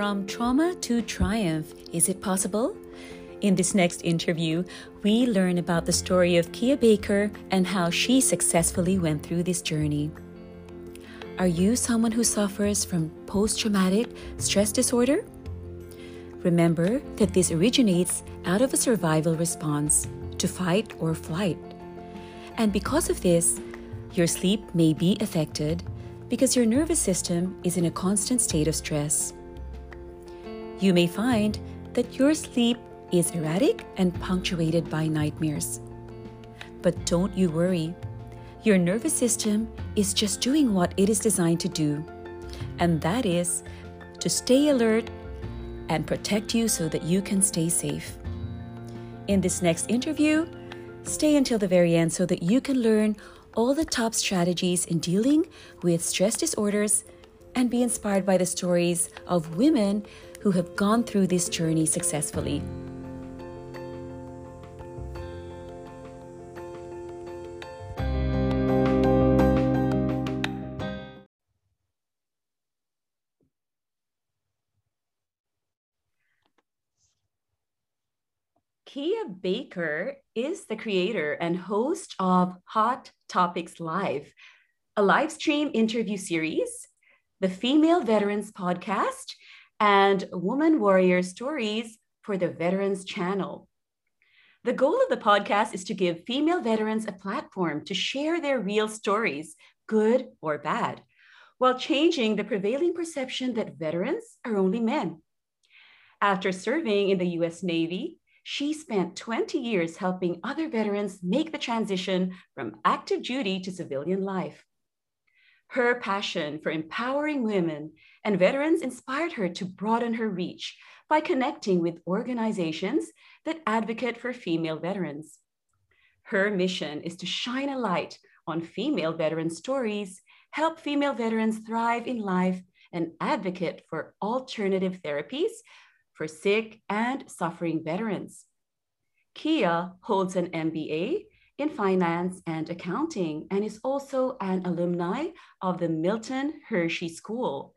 From trauma to triumph, is it possible? In this next interview, we learn about the story of Kia Baker and how she successfully went through this journey. Are you someone who suffers from post traumatic stress disorder? Remember that this originates out of a survival response to fight or flight. And because of this, your sleep may be affected because your nervous system is in a constant state of stress. You may find that your sleep is erratic and punctuated by nightmares. But don't you worry. Your nervous system is just doing what it is designed to do, and that is to stay alert and protect you so that you can stay safe. In this next interview, stay until the very end so that you can learn all the top strategies in dealing with stress disorders and be inspired by the stories of women who have gone through this journey successfully. Kia Baker is the creator and host of Hot Topics Live, a live stream interview series, the Female Veterans Podcast, and Woman Warrior Stories for the Veterans Channel. The goal of the podcast is to give female veterans a platform to share their real stories, good or bad, while changing the prevailing perception that veterans are only men. After serving in the US Navy, she spent 20 years helping other veterans make the transition from active duty to civilian life. Her passion for empowering women and veterans inspired her to broaden her reach by connecting with organizations that advocate for female veterans. Her mission is to shine a light on female veteran stories, help female veterans thrive in life, and advocate for alternative therapies for sick and suffering veterans. Kia holds an MBA in finance and accounting and is also an alumni of the Milton Hershey School.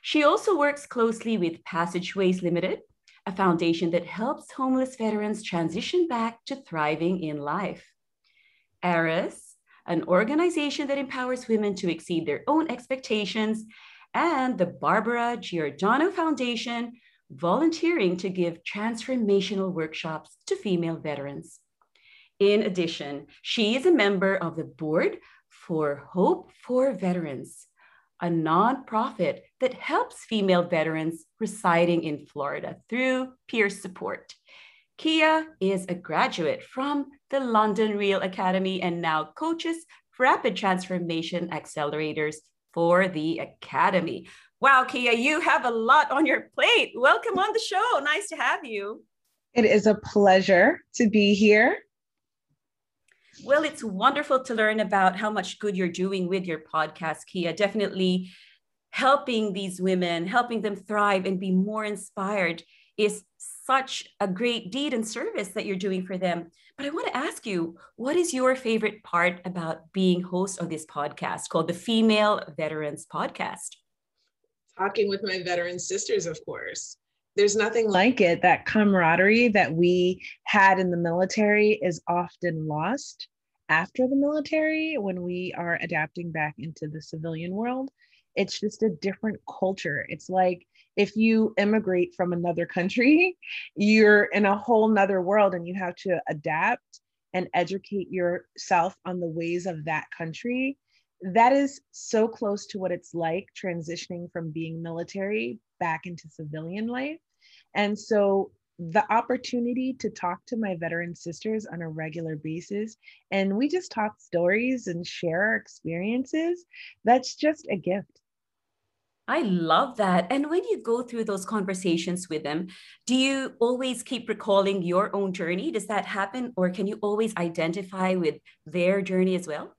She also works closely with Passageways Limited, a foundation that helps homeless veterans transition back to thriving in life. ARIS, an organization that empowers women to exceed their own expectations, and the Barbara Giordano Foundation, volunteering to give transformational workshops to female veterans. In addition, she is a member of the board for Hope for Veterans, a nonprofit that helps female veterans residing in Florida through peer support. Kia is a graduate from the London Real Academy and now coaches rapid transformation accelerators for the Academy. Wow, Kia, you have a lot on your plate. Welcome on the show. Nice to have you. It is a pleasure to be here. Well, it's wonderful to learn about how much good you're doing with your podcast, Kia. Definitely helping these women, helping them thrive and be more inspired is such a great deed and service that you're doing for them. But I want to ask you, what is your favorite part about being host of this podcast called the Female Veterans Podcast? talking with my veteran sisters, of course. There's nothing like it. That camaraderie that we had in the military is often lost after the military when we are adapting back into the civilian world. It's just a different culture. It's like if you immigrate from another country, you're in a whole nother world and you have to adapt and educate yourself on the ways of that country that is so close to what it's like transitioning from being military back into civilian life. And so the opportunity to talk to my veteran sisters on a regular basis and we just talk stories and share our experiences, that's just a gift. I love that. And when you go through those conversations with them, do you always keep recalling your own journey? Does that happen? Or can you always identify with their journey as well?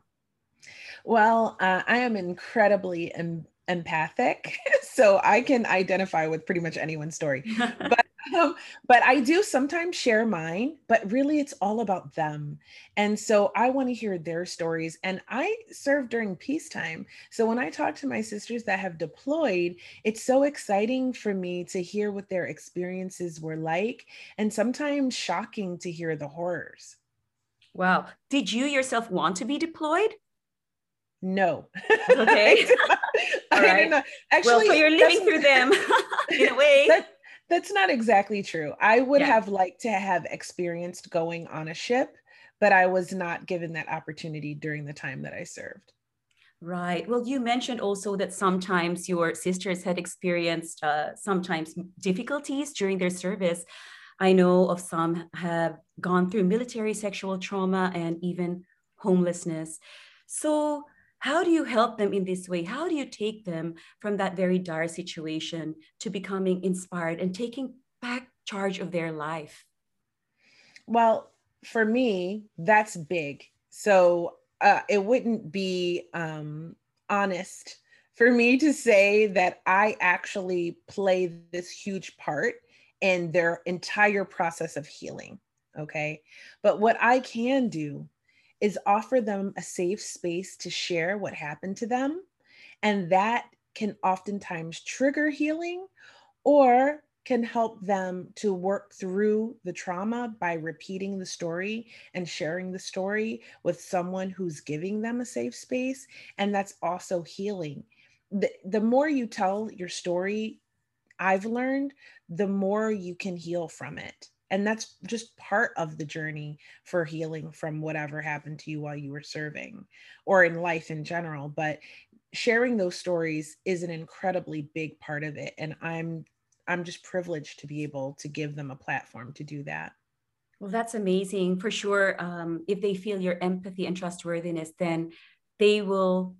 Well, uh, I am incredibly em- empathic, so I can identify with pretty much anyone's story. but um, but I do sometimes share mine, but really it's all about them. And so I want to hear their stories. And I served during peacetime. So when I talk to my sisters that have deployed, it's so exciting for me to hear what their experiences were like, and sometimes shocking to hear the horrors. Wow. Did you yourself want to be deployed? No. Okay. I, don't know. Actually, well, so you're living through them in a way. That, that's not exactly true. I would yeah. have liked to have experienced going on a ship, but I was not given that opportunity during the time that I served. Right. Well, you mentioned also that sometimes your sisters had experienced uh, sometimes difficulties during their service. I know of some have gone through military sexual trauma and even homelessness. So, how do you help them in this way? How do you take them from that very dire situation to becoming inspired and taking back charge of their life? Well, for me, that's big. So uh, it wouldn't be um, honest for me to say that I actually play this huge part in their entire process of healing. Okay. But what I can do is offer them a safe space to share what happened to them. And that can oftentimes trigger healing or can help them to work through the trauma by repeating the story and sharing the story with someone who's giving them a safe space. And that's also healing. The, the more you tell your story, I've learned, the more you can heal from it and that's just part of the journey for healing from whatever happened to you while you were serving or in life in general but sharing those stories is an incredibly big part of it and i'm i'm just privileged to be able to give them a platform to do that. Well that's amazing for sure um, if they feel your empathy and trustworthiness then they will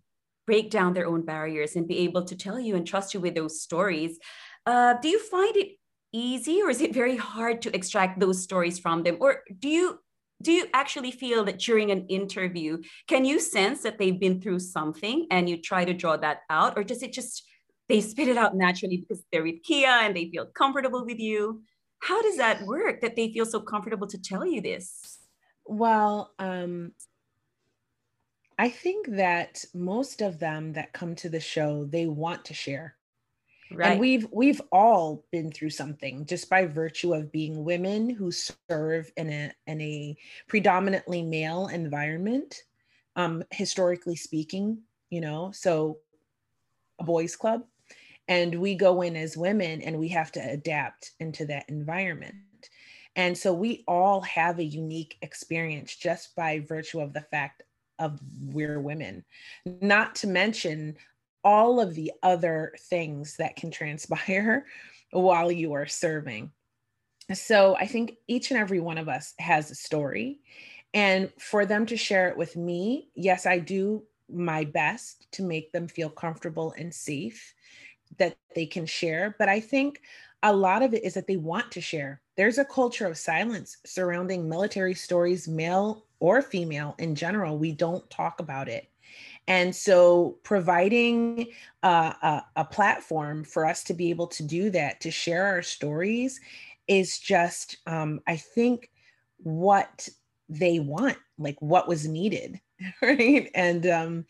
break down their own barriers and be able to tell you and trust you with those stories. Uh, do you find it easy or is it very hard to extract those stories from them? Or do you do you actually feel that during an interview can you sense that they've been through something and you try to draw that out? Or does it just they spit it out naturally because they're with kia and they feel comfortable with you? How does that work that they feel so comfortable to tell you this? Well um i think that most of them that come to the show they want to share Right. And we've we've all been through something just by virtue of being women who serve in a in a predominantly male environment, um, historically speaking, you know, so a boys club. And we go in as women and we have to adapt into that environment. And so we all have a unique experience just by virtue of the fact of we're women. Not to mention all of the other things that can transpire while you are serving. So I think each and every one of us has a story. And for them to share it with me, yes, I do my best to make them feel comfortable and safe that they can share. But I think a lot of it is that they want to share. There's a culture of silence surrounding military stories, male or female in general. We don't talk about it. And so, providing uh, a, a, platform for us to be able to do that, to share our stories, is just, um, I think, what they want, like what was needed, right? And um,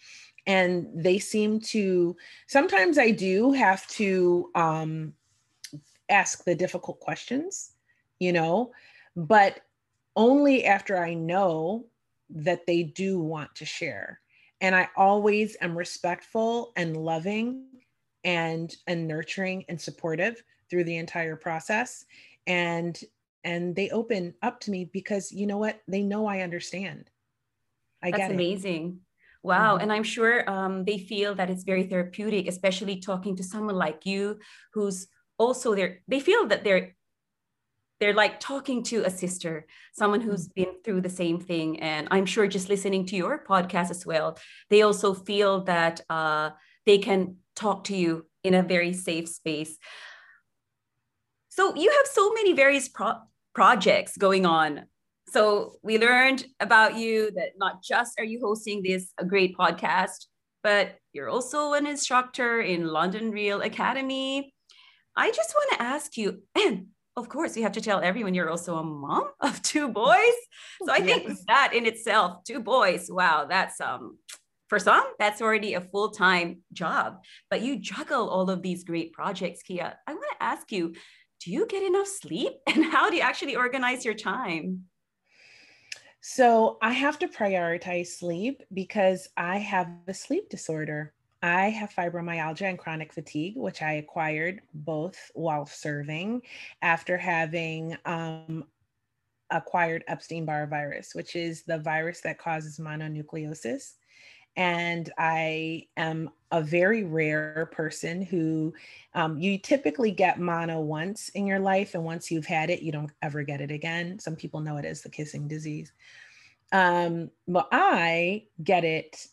and they seem to. Sometimes I do have to um, ask the difficult questions, you know, but only after I know that they do want to share and i always am respectful and loving and and nurturing and supportive through the entire process. And and they open up to me because you know what? They know i understand. I that's amazing. Wow. Mm-hmm. and i'm sure um, they feel that it's very therapeutic especially talking to someone like you who's also there. They feel that they're they're like talking to a sister, someone who's mm. been through the same thing. And I'm sure just listening to your podcast as well, they also feel that uh, they can talk to you in a very safe space. So you have so many various pro- projects going on. So we learned about you that not just are you hosting this great podcast, but you're also an instructor in London Real Academy. I just want to ask you, of course, you have to tell everyone you're also a mom of two boys. So I think yes. that in itself, two boys, wow, that's um for some, that's already a full-time job. But you juggle all of these great projects, Kia. I want to ask you, do you get enough sleep? And how do you actually organize your time? So I have to prioritize sleep because I have a sleep disorder. I have fibromyalgia and chronic fatigue, which I acquired both while serving after having um, acquired Epstein Barr virus, which is the virus that causes mononucleosis. And I am a very rare person who um, you typically get mono once in your life. And once you've had it, you don't ever get it again. Some people know it as the kissing disease. Um, but I get it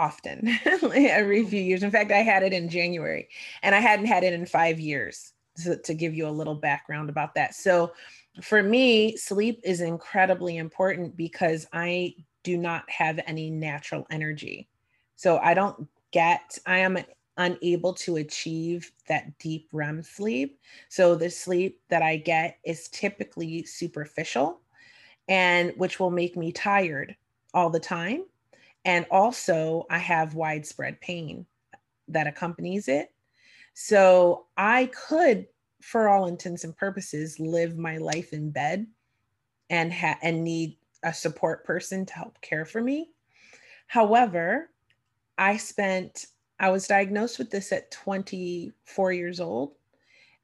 often every few years. In fact, I had it in January and I hadn't had it in five years. So, to give you a little background about that. So, for me, sleep is incredibly important because I do not have any natural energy. So, I don't get, I am unable to achieve that deep REM sleep. So, the sleep that I get is typically superficial and which will make me tired all the time and also, I have widespread pain that accompanies it. So I could, for all intents and purposes, live my life in bed and ha- and need a support person to help care for me. However, I spent I was diagnosed with this at 24 years old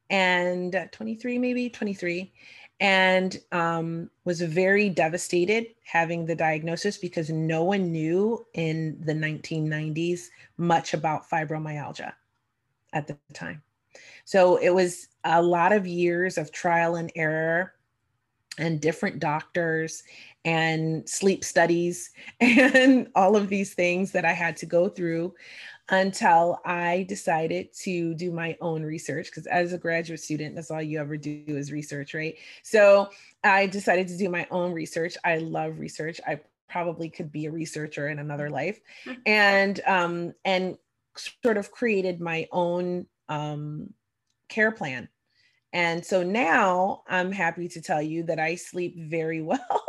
and 23 maybe 23 and um, was very devastated having the diagnosis because no one knew in the 1990s much about fibromyalgia at the time. So it was a lot of years of trial and error and different doctors and sleep studies and all of these things that I had to go through until I decided to do my own research. Because as a graduate student, that's all you ever do is research, right? So I decided to do my own research. I love research. I probably could be a researcher in another life, and um, and sort of created my own um, care plan. And so now I'm happy to tell you that I sleep very well.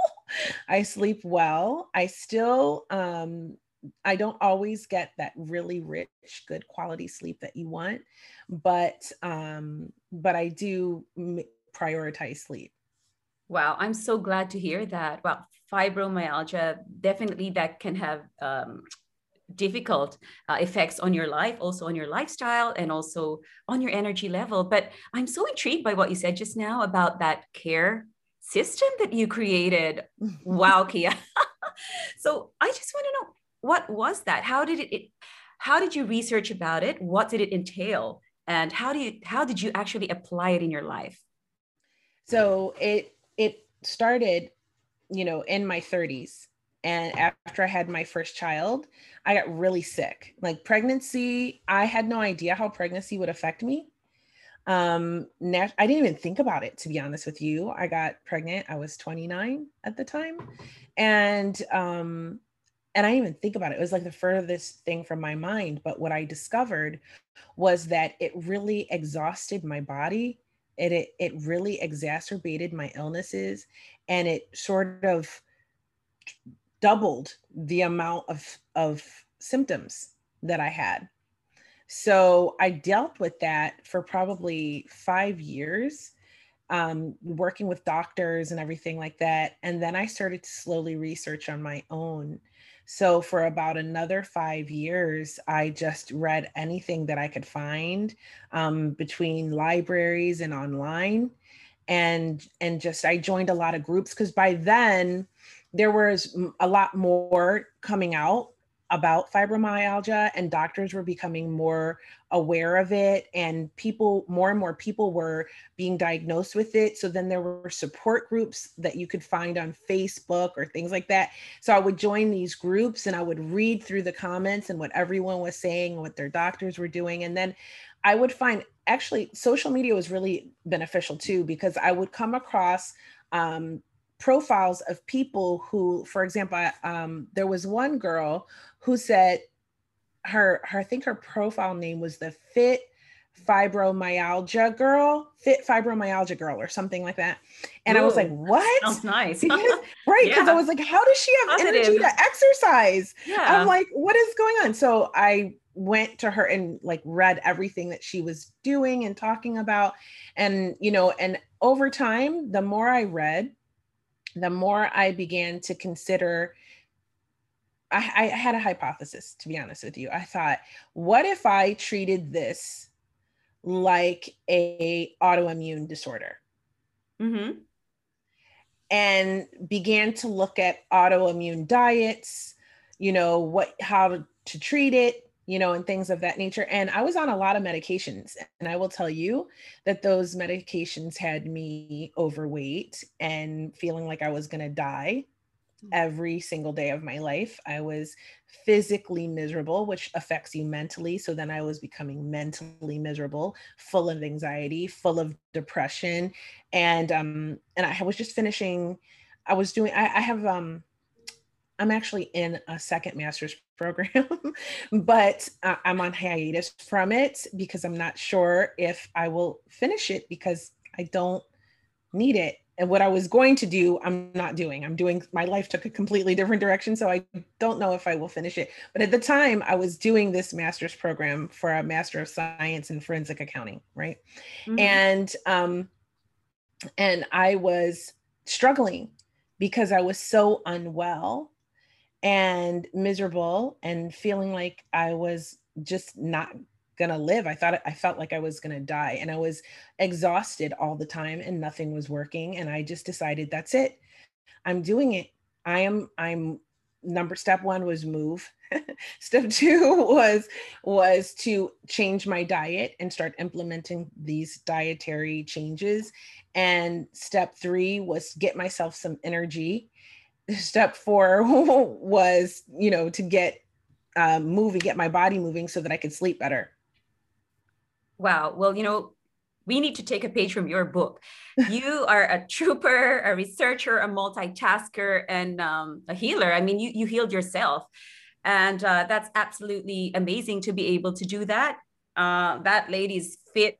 I sleep well. I still um, I don't always get that really rich, good quality sleep that you want, but um, but I do prioritize sleep. Wow, I'm so glad to hear that. Well, fibromyalgia definitely that can have um, difficult uh, effects on your life, also on your lifestyle, and also on your energy level. But I'm so intrigued by what you said just now about that care system that you created. wow, Kia. so I just want to know what was that? How did it, it how did you research about it? What did it entail? And how do you how did you actually apply it in your life? So it it started you know in my 30s and after i had my first child i got really sick. Like pregnancy i had no idea how pregnancy would affect me. Um nat- i didn't even think about it to be honest with you. I got pregnant i was 29 at the time. And um and I didn't even think about it. It was like the furthest thing from my mind. But what I discovered was that it really exhausted my body. It, it, it really exacerbated my illnesses and it sort of doubled the amount of, of symptoms that I had. So I dealt with that for probably five years, um, working with doctors and everything like that. And then I started to slowly research on my own so for about another five years, I just read anything that I could find um, between libraries and online, and and just I joined a lot of groups because by then there was a lot more coming out about fibromyalgia and doctors were becoming more aware of it and people more and more people were being diagnosed with it. So then there were support groups that you could find on facebook or things like that. So i would join these groups and i would read through the comments and what everyone was saying what their doctors were doing. And then i would find actually social media was really beneficial too because i would come across um, profiles of people who, for example, um, there was one girl who said her, her, I think her profile name was the Fit fibromyalgia girl, fit fibromyalgia girl, or something like that. And Ooh, I was like, what? Sounds nice. because, right. Because yeah. I was like, how does she have Positive. energy to exercise? Yeah. I'm like, what is going on? So I went to her and like read everything that she was doing and talking about. And, you know, and over time, the more I read, the more I began to consider I, I, had a hypothesis to be honest with you i thought what if i treated this like a autoimmune disorder mm-hmm. and began to look at autoimmune diets you know what how to, to treat it you know and things of that nature and i was on a lot of medications and i will tell you that those medications had me overweight and feeling like i was going to die Mm. every single day of my life. I was physically miserable, which affects you mentally. So then I was becoming mentally miserable, full of anxiety, full of depression. And um, and I was just finishing, I was doing, I, I have um I'm actually in a second master's program, but I'm on hiatus from it because I'm not sure if I will finish it because I don't need it and what I was going to do, I'm not doing. I'm doing my life took a completely different direction. So I don't know if I will finish it. But at the time, I was doing this master's program for a Master of Science in Forensic Accounting, right? Mm-hmm. And um, and I was struggling because I was so unwell and miserable and feeling like I was just not gonna live. I thought I felt like I was gonna die, and I was exhausted all the time, and nothing was working. And I just decided that's it. I'm doing it. I am. I'm. Number step one was move. step two was was to change my diet and start implementing these dietary changes. And step three was get myself some energy. Step four was you know to get uh, moving, get my body moving so that I could sleep better. Wow. Well, you know, we need to take a page from your book. You are a trooper, a researcher, a multitasker, and um, a healer. I mean, you, you healed yourself. And uh, that's absolutely amazing to be able to do that. Uh, that lady's fit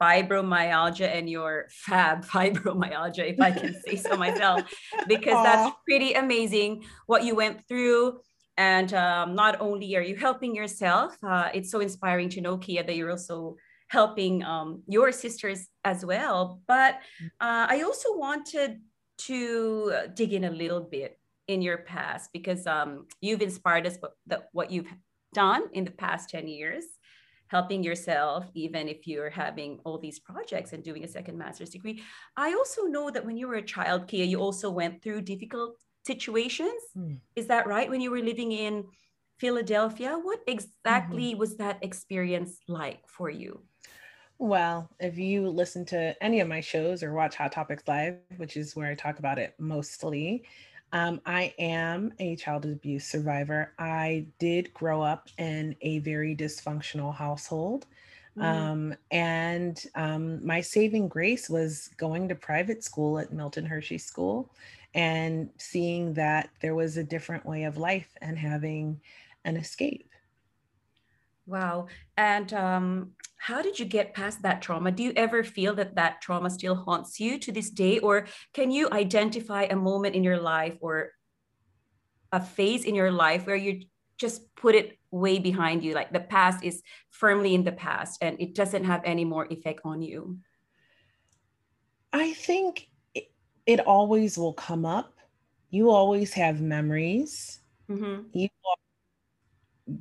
fibromyalgia and your fab fibromyalgia, if I can say so myself, because Aww. that's pretty amazing what you went through. And um, not only are you helping yourself, uh, it's so inspiring to know, Kia, that you're also helping um, your sisters as well. But mm. uh, I also wanted to dig in a little bit in your past because um, you've inspired us what, the, what you've done in the past 10 years helping yourself even if you're having all these projects and doing a second master's degree i also know that when you were a child kia you also went through difficult situations mm. is that right when you were living in philadelphia what exactly mm-hmm. was that experience like for you well, if you listen to any of my shows or watch Hot Topics Live, which is where I talk about it mostly, um, I am a child abuse survivor. I did grow up in a very dysfunctional household. Mm-hmm. Um, and um, my saving grace was going to private school at Milton Hershey School and seeing that there was a different way of life and having an escape. Wow. And um, how did you get past that trauma? Do you ever feel that that trauma still haunts you to this day? Or can you identify a moment in your life or a phase in your life where you just put it way behind you? Like the past is firmly in the past and it doesn't have any more effect on you? I think it, it always will come up. You always have memories. Mm-hmm. You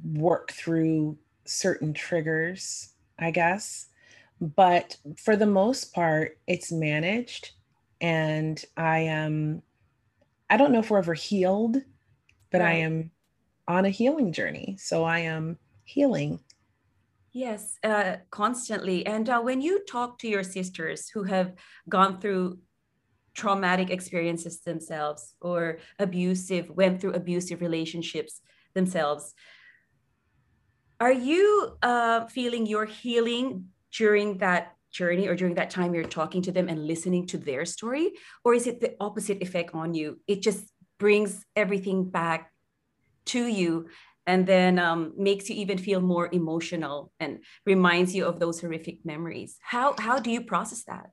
work through certain triggers, I guess. But for the most part, it's managed. And I am, I don't know if we're ever healed, but right. I am on a healing journey. So I am healing. Yes, uh, constantly. And uh, when you talk to your sisters who have gone through traumatic experiences themselves or abusive, went through abusive relationships themselves, are you uh, feeling your healing during that journey or during that time you're talking to them and listening to their story? Or is it the opposite effect on you? It just brings everything back to you and then um, makes you even feel more emotional and reminds you of those horrific memories. How how do you process that?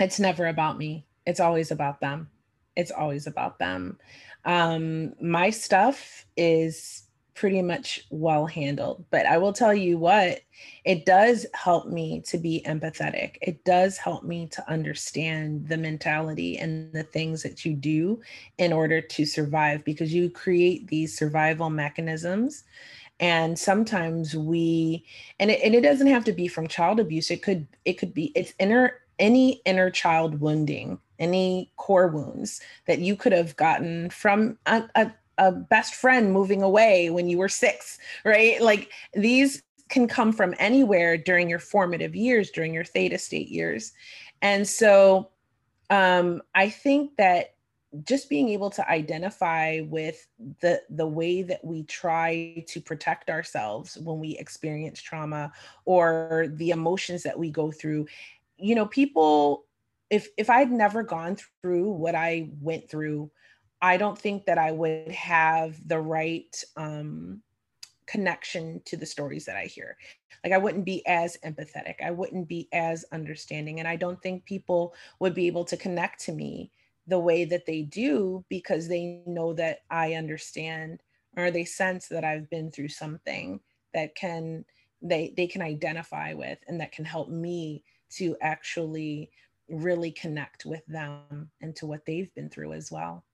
It's never about me. It's always about them. It's always about them. Um, my stuff is pretty much well handled. But I will tell you what, it does help me to be empathetic. It does help me to understand the mentality and the things that you do in order to survive because you create these survival mechanisms. And sometimes we, and it, and it doesn't have to be from child abuse. It could, it could be, it's inner, any inner child wounding, any core wounds that you could have gotten from a, a a best friend moving away when you were six, right? Like these can come from anywhere during your formative years, during your theta state years. And so um, I think that just being able to identify with the the way that we try to protect ourselves when we experience trauma or the emotions that we go through you know people if if i'd never gone through what i went through I don't think that I would have the right um, connection to the stories that I hear. Like I wouldn't be as empathetic. I wouldn't be as understanding. And I don't think people would be able to connect to me the way that they do because they know that I understand or they sense that I've been through something that can they they can identify with and that can help me to actually really connect with them and to what they've been through as well.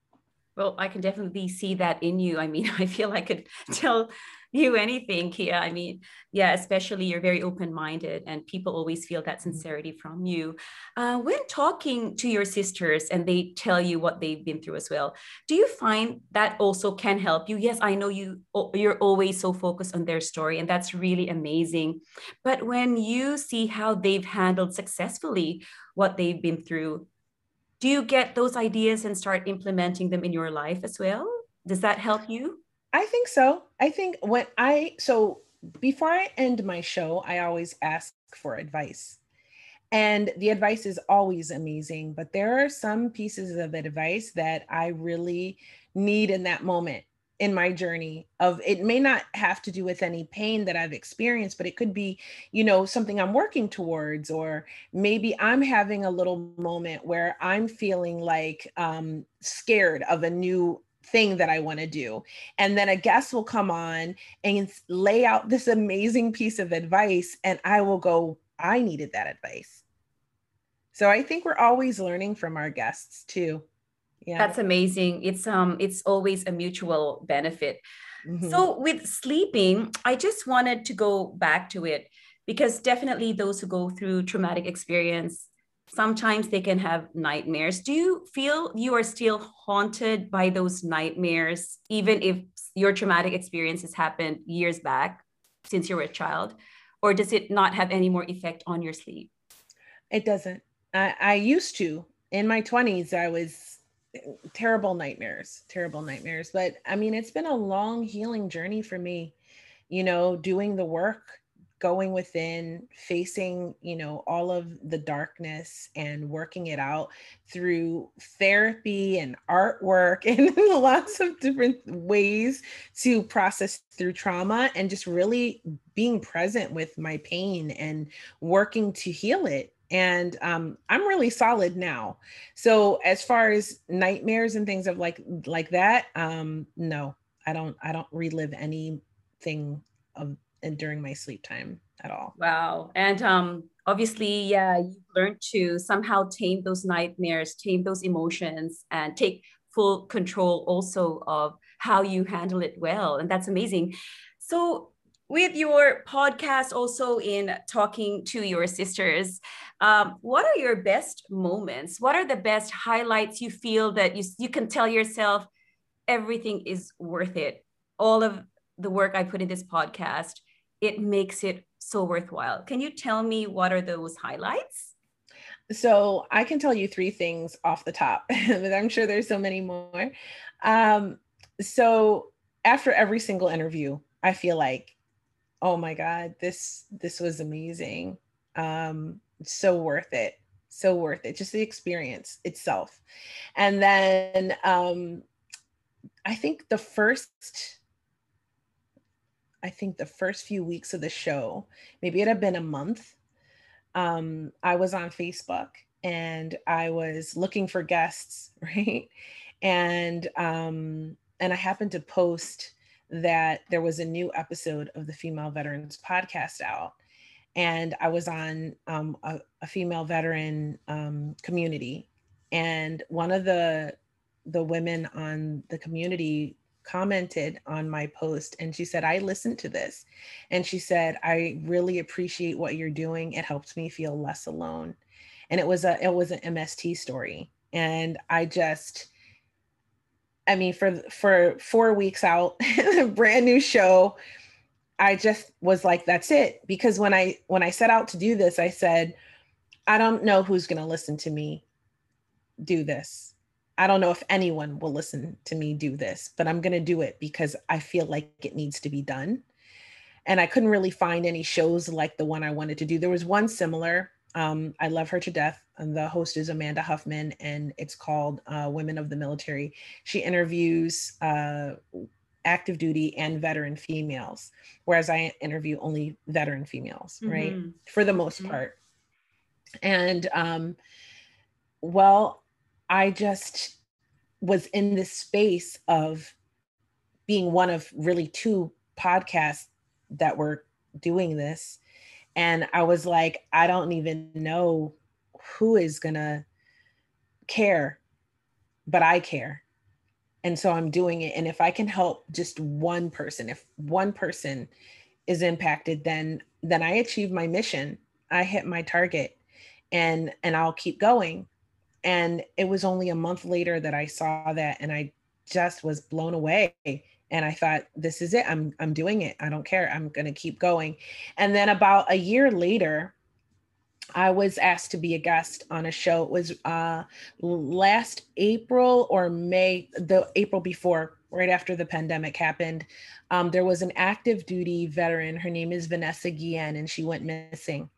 Well, I can definitely see that in you. I mean, I feel I could tell you anything, Kia. I mean, yeah, especially you're very open minded, and people always feel that mm-hmm. sincerity from you. Uh, when talking to your sisters and they tell you what they've been through as well, do you find that also can help you? Yes, I know you. You're always so focused on their story, and that's really amazing. But when you see how they've handled successfully what they've been through, do you get those ideas and start implementing them in your life as well? Does that help you? I think so. I think when I, so before I end my show, I always ask for advice. And the advice is always amazing, but there are some pieces of advice that I really need in that moment in my journey of it may not have to do with any pain that I've experienced, but it could be, you know, something I'm working towards, or maybe I'm having a little moment where I'm feeling like um, scared of a new thing that I want to do. And then a guest will come on and lay out this amazing piece of advice, and I will go, I needed that advice. So I think we're always learning from our guests too yeah. That's amazing. It's um it's always a mutual benefit. Mm-hmm. so with sleeping i just wanted to go back to it because definitely those who go through traumatic experience sometimes they can have nightmares. Do you feel you are still haunted by those nightmares even if your traumatic experience has happened years back since you were a child? Or does it not have any more effect on your sleep? It doesn't. I, I used to. In my 20s i was terrible nightmares, terrible nightmares. But I mean, it's been a long healing journey for me, you know, doing the work, going within, facing, you know, all of the darkness and working it out through therapy and artwork and lots of different ways to process through trauma and just really being present with my pain and working to heal it and um, i'm really solid now. So as far as nightmares and things of like like that um, no i don't i don't relive anything of and during my sleep time at all. Wow and um obviously yeah you've learned to somehow tame those nightmares tame those emotions and take full control also of how you handle it well and that's amazing. So with your podcast also in talking to your sisters um, what are your best moments? What are the best highlights you feel that you, you can tell yourself everything is worth it. All of the work i put in this podcast it makes it so worthwhile. Can you tell me what are those highlights? So i can tell you three things off the top but i'm sure there's so many more. Um, so after every single interview i feel like oh my god this this was amazing um so worth it so worth it just the experience itself and then um i think the first I think the first few weeks of the show, maybe it had been a month, um, I was on Facebook and I was looking for guests, right? And um, and I happened to post that there was a new episode of the Female Veterans podcast out, and I was on um, a, a, female veteran um, community, and one of the the women on the community commented on my post and she said i listened to this. And she said i really appreciate what you're doing. It helps me feel less alone. And it was a it was an mst story. And i just i mean for for four weeks out brand new show i just was like that's it because when i when i set out to do this i said i don't know who's to listen to me do this I don't know if anyone will listen to me do this, but I'm to do it because I feel like it needs to be done. And I couldn't really find any shows like the one I wanted to do. There was one similar. Um, I love her to death. And the host is Amanda Huffman, and it's called uh, Women of the Military. She interviews uh, active duty and veteran females, whereas I interview only veteran females, mm-hmm. right? For the most mm-hmm. part. And um, well, I just was in this space of being one of really two podcasts that were doing this. And I was like, I don't even know who is going to care, but I care. And so I'm doing it. And if I can help just one person, if one person is impacted, then then I achieve my mission. I hit my target and and I'll keep going and it was only a month later that I saw that and I just was blown away and I thought this is it I'm I'm doing it I don't care I'm going to keep going. And then about a year later I was asked to be a guest on a show it was uh last April or May the April before right after the pandemic happened um, there was an active duty veteran her name is Vanessa Guillen and she went missing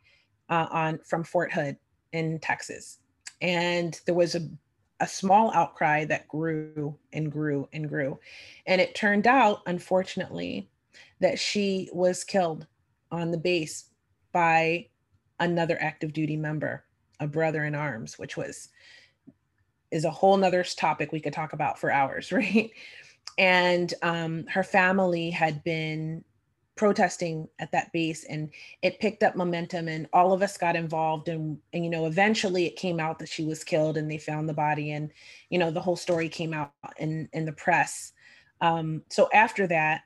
uh, on from Fort Hood in Texas. And there was a, a small outcry that grew and grew and grew. And it turned out, unfortunately, that she was killed on the base by another active duty member, a brother in arms, which was is a whole nother topic we could talk about for hours, right? And um, her family had been protesting at that base and it picked up momentum and all of us got involved and, and you know eventually it came out that she was killed and they found the body and you know the whole story came out in in the press um, so after that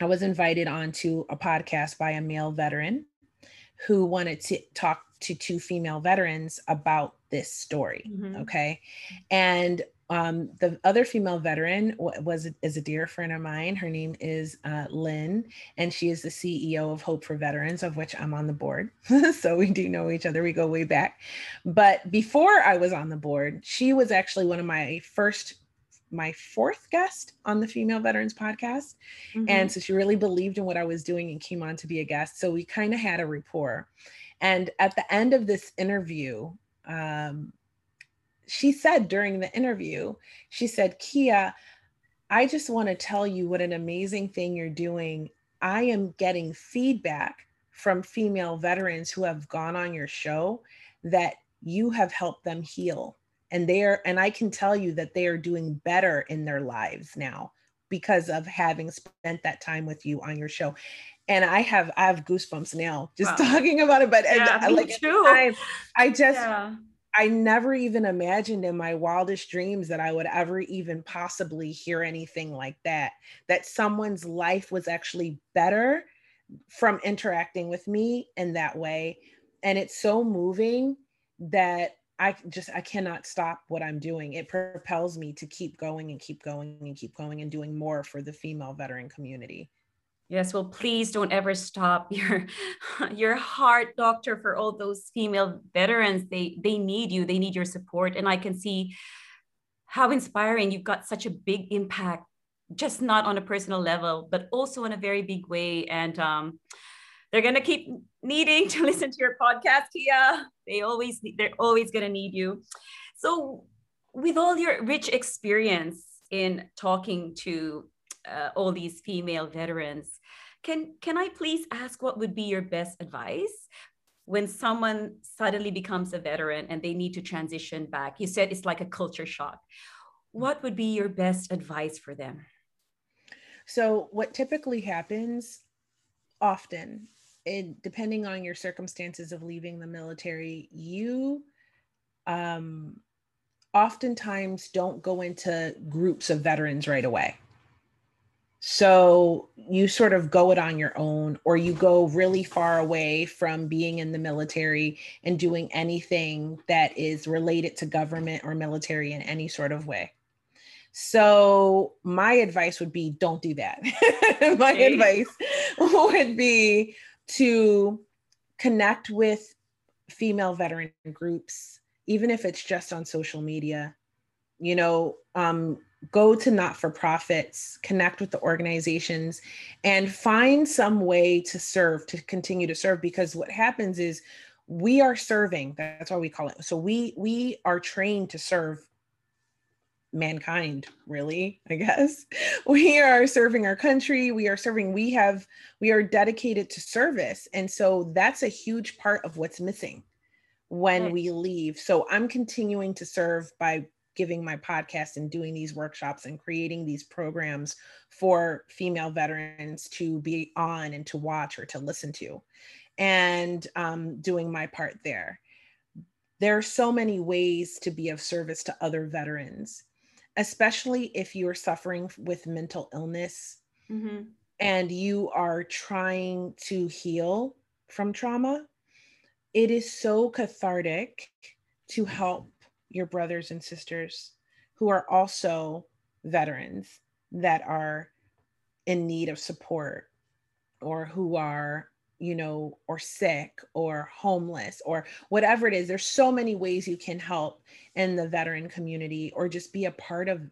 i was invited onto a podcast by a male veteran who wanted to talk to two female veterans about this story mm-hmm. okay and um, the other female veteran was is a dear friend of mine. Her name is uh, Lynn, and she is the CEO of Hope for Veterans, of which I'm on the board. so we do know each other. We go way back. But before I was on the board, she was actually one of my first, my fourth guest on the Female Veterans podcast, mm-hmm. and so she really believed in what I was doing and came on to be a guest. So we kind of had a rapport. And at the end of this interview, um, she said during the interview, she said, Kia, I just want to tell you what an amazing thing you're doing. I am getting feedback from female veterans who have gone on your show that you have helped them heal. And they are, and I can tell you that they are doing better in their lives now because of having spent that time with you on your show. And I have I have goosebumps now just wow. talking about it. But yeah, uh, and, like too. I, I just yeah. I never even imagined in my wildest dreams that I would ever even possibly hear anything like that. That someone's life was actually better from interacting with me in that way. And it's so moving that I just I cannot stop what I'm doing. It propels me to keep going and keep going and keep going and doing more for the female veteran community. Yes, well, please don't ever stop your your heart, doctor, for all those female veterans. They they need you. They need your support, and I can see how inspiring you've got such a big impact, just not on a personal level, but also in a very big way. And um, they're gonna keep needing to listen to your podcast, Kia. They always they're always gonna need you. So, with all your rich experience in talking to uh, all these female veterans. Can can I please ask what would be your best advice when someone suddenly becomes a veteran and they need to transition back? You said it's like a culture shock. What would be your best advice for them? So, what typically happens often, depending on your circumstances of leaving the military, you um, oftentimes don't go into groups of veterans right away. So you sort of go it on your own, or you go really far away from being in the military and doing anything that is related to government or military in any sort of way. So my advice would be don't do that. my okay. advice would be to connect with female veteran groups, even if it's just on social media. You know, um, go to not for profits, connect with the organizations, and find some way to serve, to continue to serve. Because what happens is we are serving. That's why we call it. So we we are trained to serve mankind really i guess we are serving our country we are serving we have we are dedicated to service and so that's a huge part of what's missing when right. we leave so i'm continuing to serve by giving my podcast and doing these workshops and creating these programs for female veterans to be on and to watch or to listen to and um, doing my part there there are so many ways to be of service to other veterans especially if you are suffering with mental illness mm-hmm. and you are trying to heal from trauma, it is so cathartic to help your brothers and sisters who are also veterans that are in need of support or who are you know, or sick or homeless or whatever it is. There's so many ways you can help in the veteran community or just be a part of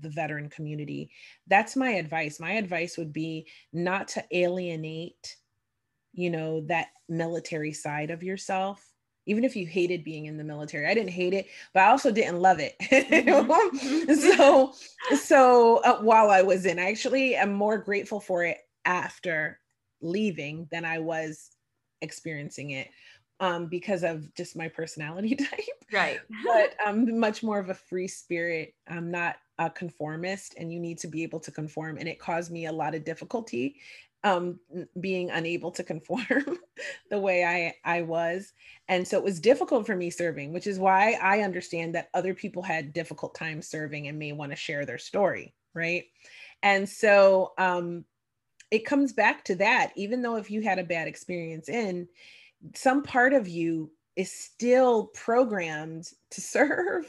the veteran community. That's my advice. My advice would be not to alienate, you know, that military side of yourself. Even if you hated being in the military, I didn't hate it, but I also didn't love it. Mm-hmm. so, so uh, while I was in, I actually am more grateful for it after leaving than I was experiencing it um, because of just my personality type. Right. but I'm much more of a free spirit. I'm not a conformist, and you need to be able to conform. And it caused me a lot of difficulty um, being unable to conform the way I, I was. And so it was difficult for me serving, which is why I understand that other people had difficult times serving and may want to share their story. Right. And so um, it comes back to that even though if you had a bad experience in some part of you is still programmed to serve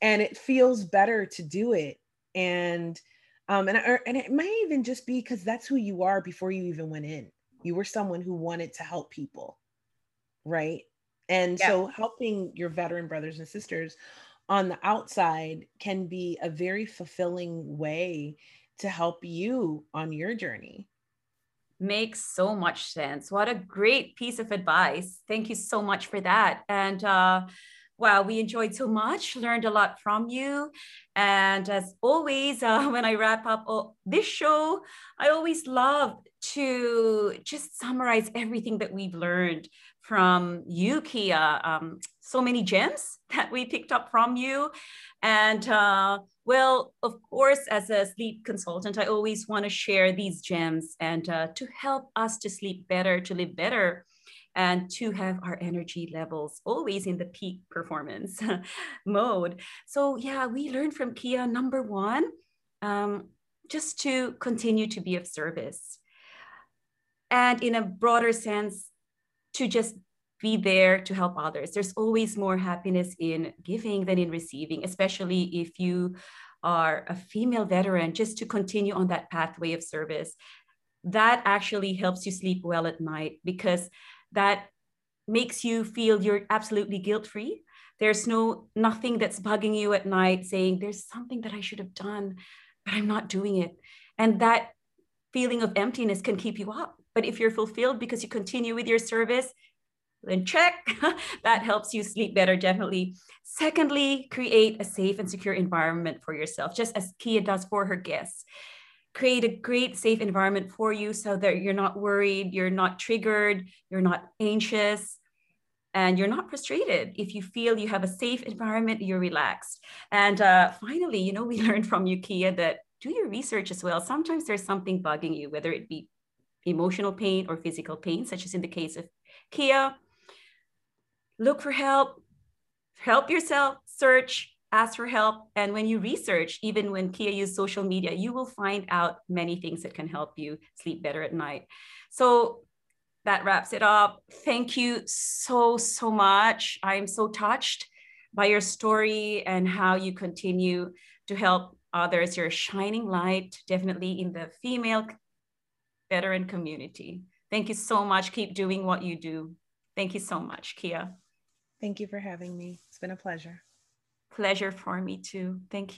and it feels better to do it and um and, and it might even just be because that's who you are before you even went in you were someone who wanted to help people right and yeah. so helping your veteran brothers and sisters on the outside can be a very fulfilling way to help you on your journey. Makes so much sense. What a great piece of advice. Thank you so much for that. And uh, wow, we enjoyed so much, learned a lot from you. And as always, uh, when I wrap up oh, this show, I always love to just summarize everything that we've learned from you, Kia. Um, so many gems that we picked up from you. And uh, well, of course, as a sleep consultant, I always want to share these gems and uh, to help us to sleep better, to live better, and to have our energy levels always in the peak performance mode. So, yeah, we learned from Kia number one, um, just to continue to be of service. And in a broader sense, to just be there to help others. There's always more happiness in giving than in receiving, especially if you are a female veteran, just to continue on that pathway of service. That actually helps you sleep well at night because that makes you feel you're absolutely guilt free. There's no nothing that's bugging you at night saying there's something that I should have done, but I'm not doing it. And that feeling of emptiness can keep you up. But if you're fulfilled because you continue with your service, then check. that helps you sleep better, definitely. Secondly, create a safe and secure environment for yourself, just as Kia does for her guests. Create a great safe environment for you so that you're not worried, you're not triggered, you're not anxious, and you're not frustrated. If you feel you have a safe environment, you're relaxed. And uh, finally, you know, we learned from you, Kia, that do your research as well. Sometimes there's something bugging you, whether it be emotional pain or physical pain, such as in the case of Kia. Look for help, help yourself, search, ask for help. And when you research, even when Kia use social media, you will find out many things that can help you sleep better at night. So that wraps it up. Thank you so, so much. I'm so touched by your story and how you continue to help others. You're a shining light, definitely in the female veteran community. Thank you so much. Keep doing what you do. Thank you so much, Kia. Thank you for having me. It's been a pleasure. Pleasure for me too. Thank you.